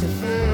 to feel?